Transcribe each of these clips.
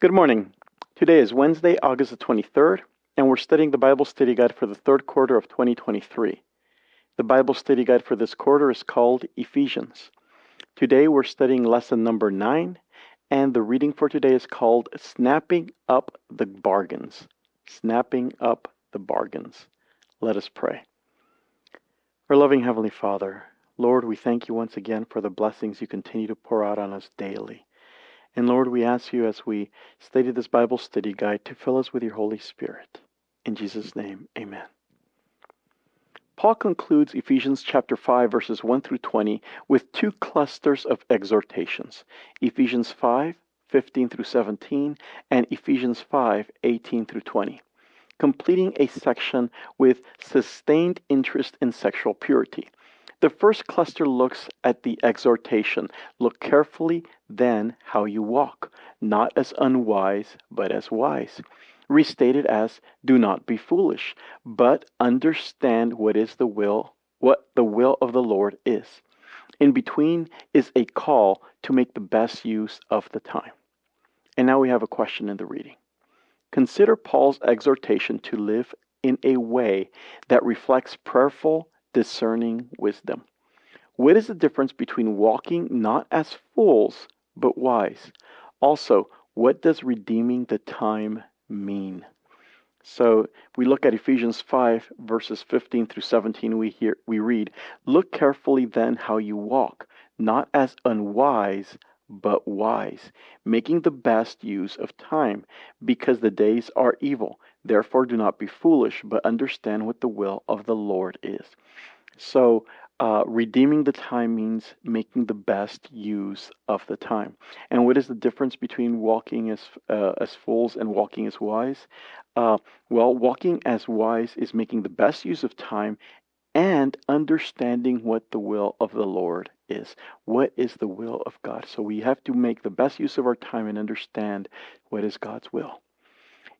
Good morning. Today is Wednesday, August the 23rd, and we're studying the Bible study guide for the third quarter of 2023. The Bible study guide for this quarter is called Ephesians. Today we're studying lesson number 9, and the reading for today is called Snapping Up the Bargains. Snapping Up the Bargains. Let us pray. Our loving Heavenly Father, Lord, we thank you once again for the blessings you continue to pour out on us daily. And Lord, we ask you as we study this Bible study guide to fill us with your Holy Spirit. In Jesus' name, amen. Paul concludes Ephesians chapter 5 verses 1 through 20 with two clusters of exhortations. Ephesians 5 15 through 17 and Ephesians 5 18 through 20, completing a section with sustained interest in sexual purity. The first cluster looks at the exhortation Look carefully then how you walk, not as unwise, but as wise. Restated as Do not be foolish, but understand what is the will, what the will of the Lord is. In between is a call to make the best use of the time. And now we have a question in the reading. Consider Paul's exhortation to live in a way that reflects prayerful discerning wisdom. What is the difference between walking not as fools, but wise? Also, what does redeeming the time mean? So we look at Ephesians 5, verses 15 through 17. We hear we read, Look carefully then how you walk, not as unwise, but wise, making the best use of time, because the days are evil. Therefore, do not be foolish, but understand what the will of the Lord is. So, uh, redeeming the time means making the best use of the time. And what is the difference between walking as uh, as fools and walking as wise? Uh, well, walking as wise is making the best use of time and understanding what the will of the Lord is. What is the will of God? So we have to make the best use of our time and understand what is God's will.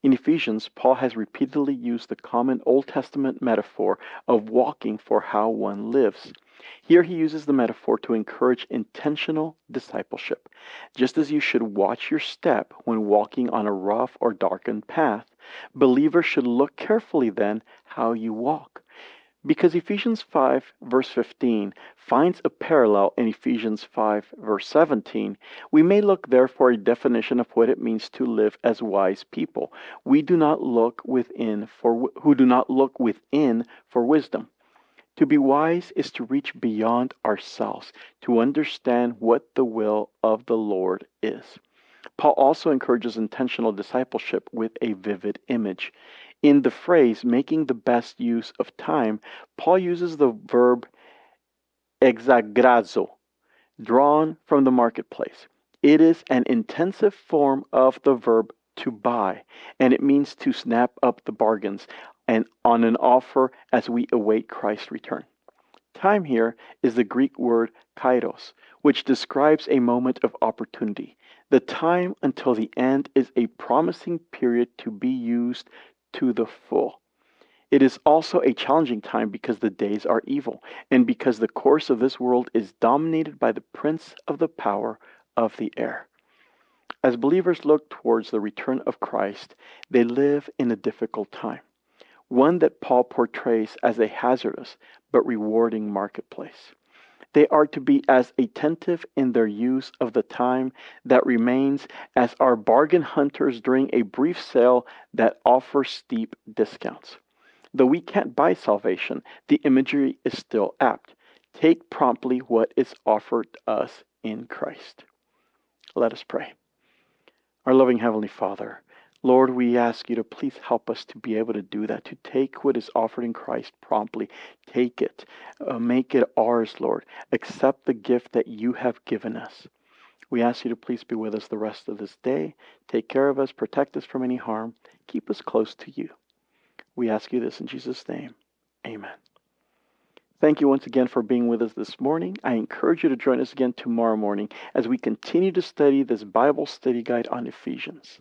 In Ephesians, Paul has repeatedly used the common Old Testament metaphor of walking for how one lives. Here he uses the metaphor to encourage intentional discipleship. Just as you should watch your step when walking on a rough or darkened path, believers should look carefully then how you walk. Because Ephesians 5, verse 15, finds a parallel in Ephesians 5, verse 17, we may look there for a definition of what it means to live as wise people. We do not look within for who do not look within for wisdom. To be wise is to reach beyond ourselves, to understand what the will of the Lord is. Paul also encourages intentional discipleship with a vivid image. In the phrase making the best use of time, Paul uses the verb exagorazo, drawn from the marketplace. It is an intensive form of the verb to buy, and it means to snap up the bargains and on an offer as we await Christ's return. Time here is the Greek word kairos, which describes a moment of opportunity. The time until the end is a promising period to be used to the full. It is also a challenging time because the days are evil and because the course of this world is dominated by the prince of the power of the air. As believers look towards the return of Christ, they live in a difficult time, one that Paul portrays as a hazardous but rewarding marketplace. They are to be as attentive in their use of the time that remains as are bargain hunters during a brief sale that offers steep discounts. Though we can't buy salvation, the imagery is still apt. Take promptly what is offered us in Christ. Let us pray. Our loving Heavenly Father, Lord, we ask you to please help us to be able to do that, to take what is offered in Christ promptly. Take it, uh, make it ours, Lord. Accept the gift that you have given us. We ask you to please be with us the rest of this day. Take care of us, protect us from any harm, keep us close to you. We ask you this in Jesus' name. Amen. Thank you once again for being with us this morning. I encourage you to join us again tomorrow morning as we continue to study this Bible study guide on Ephesians.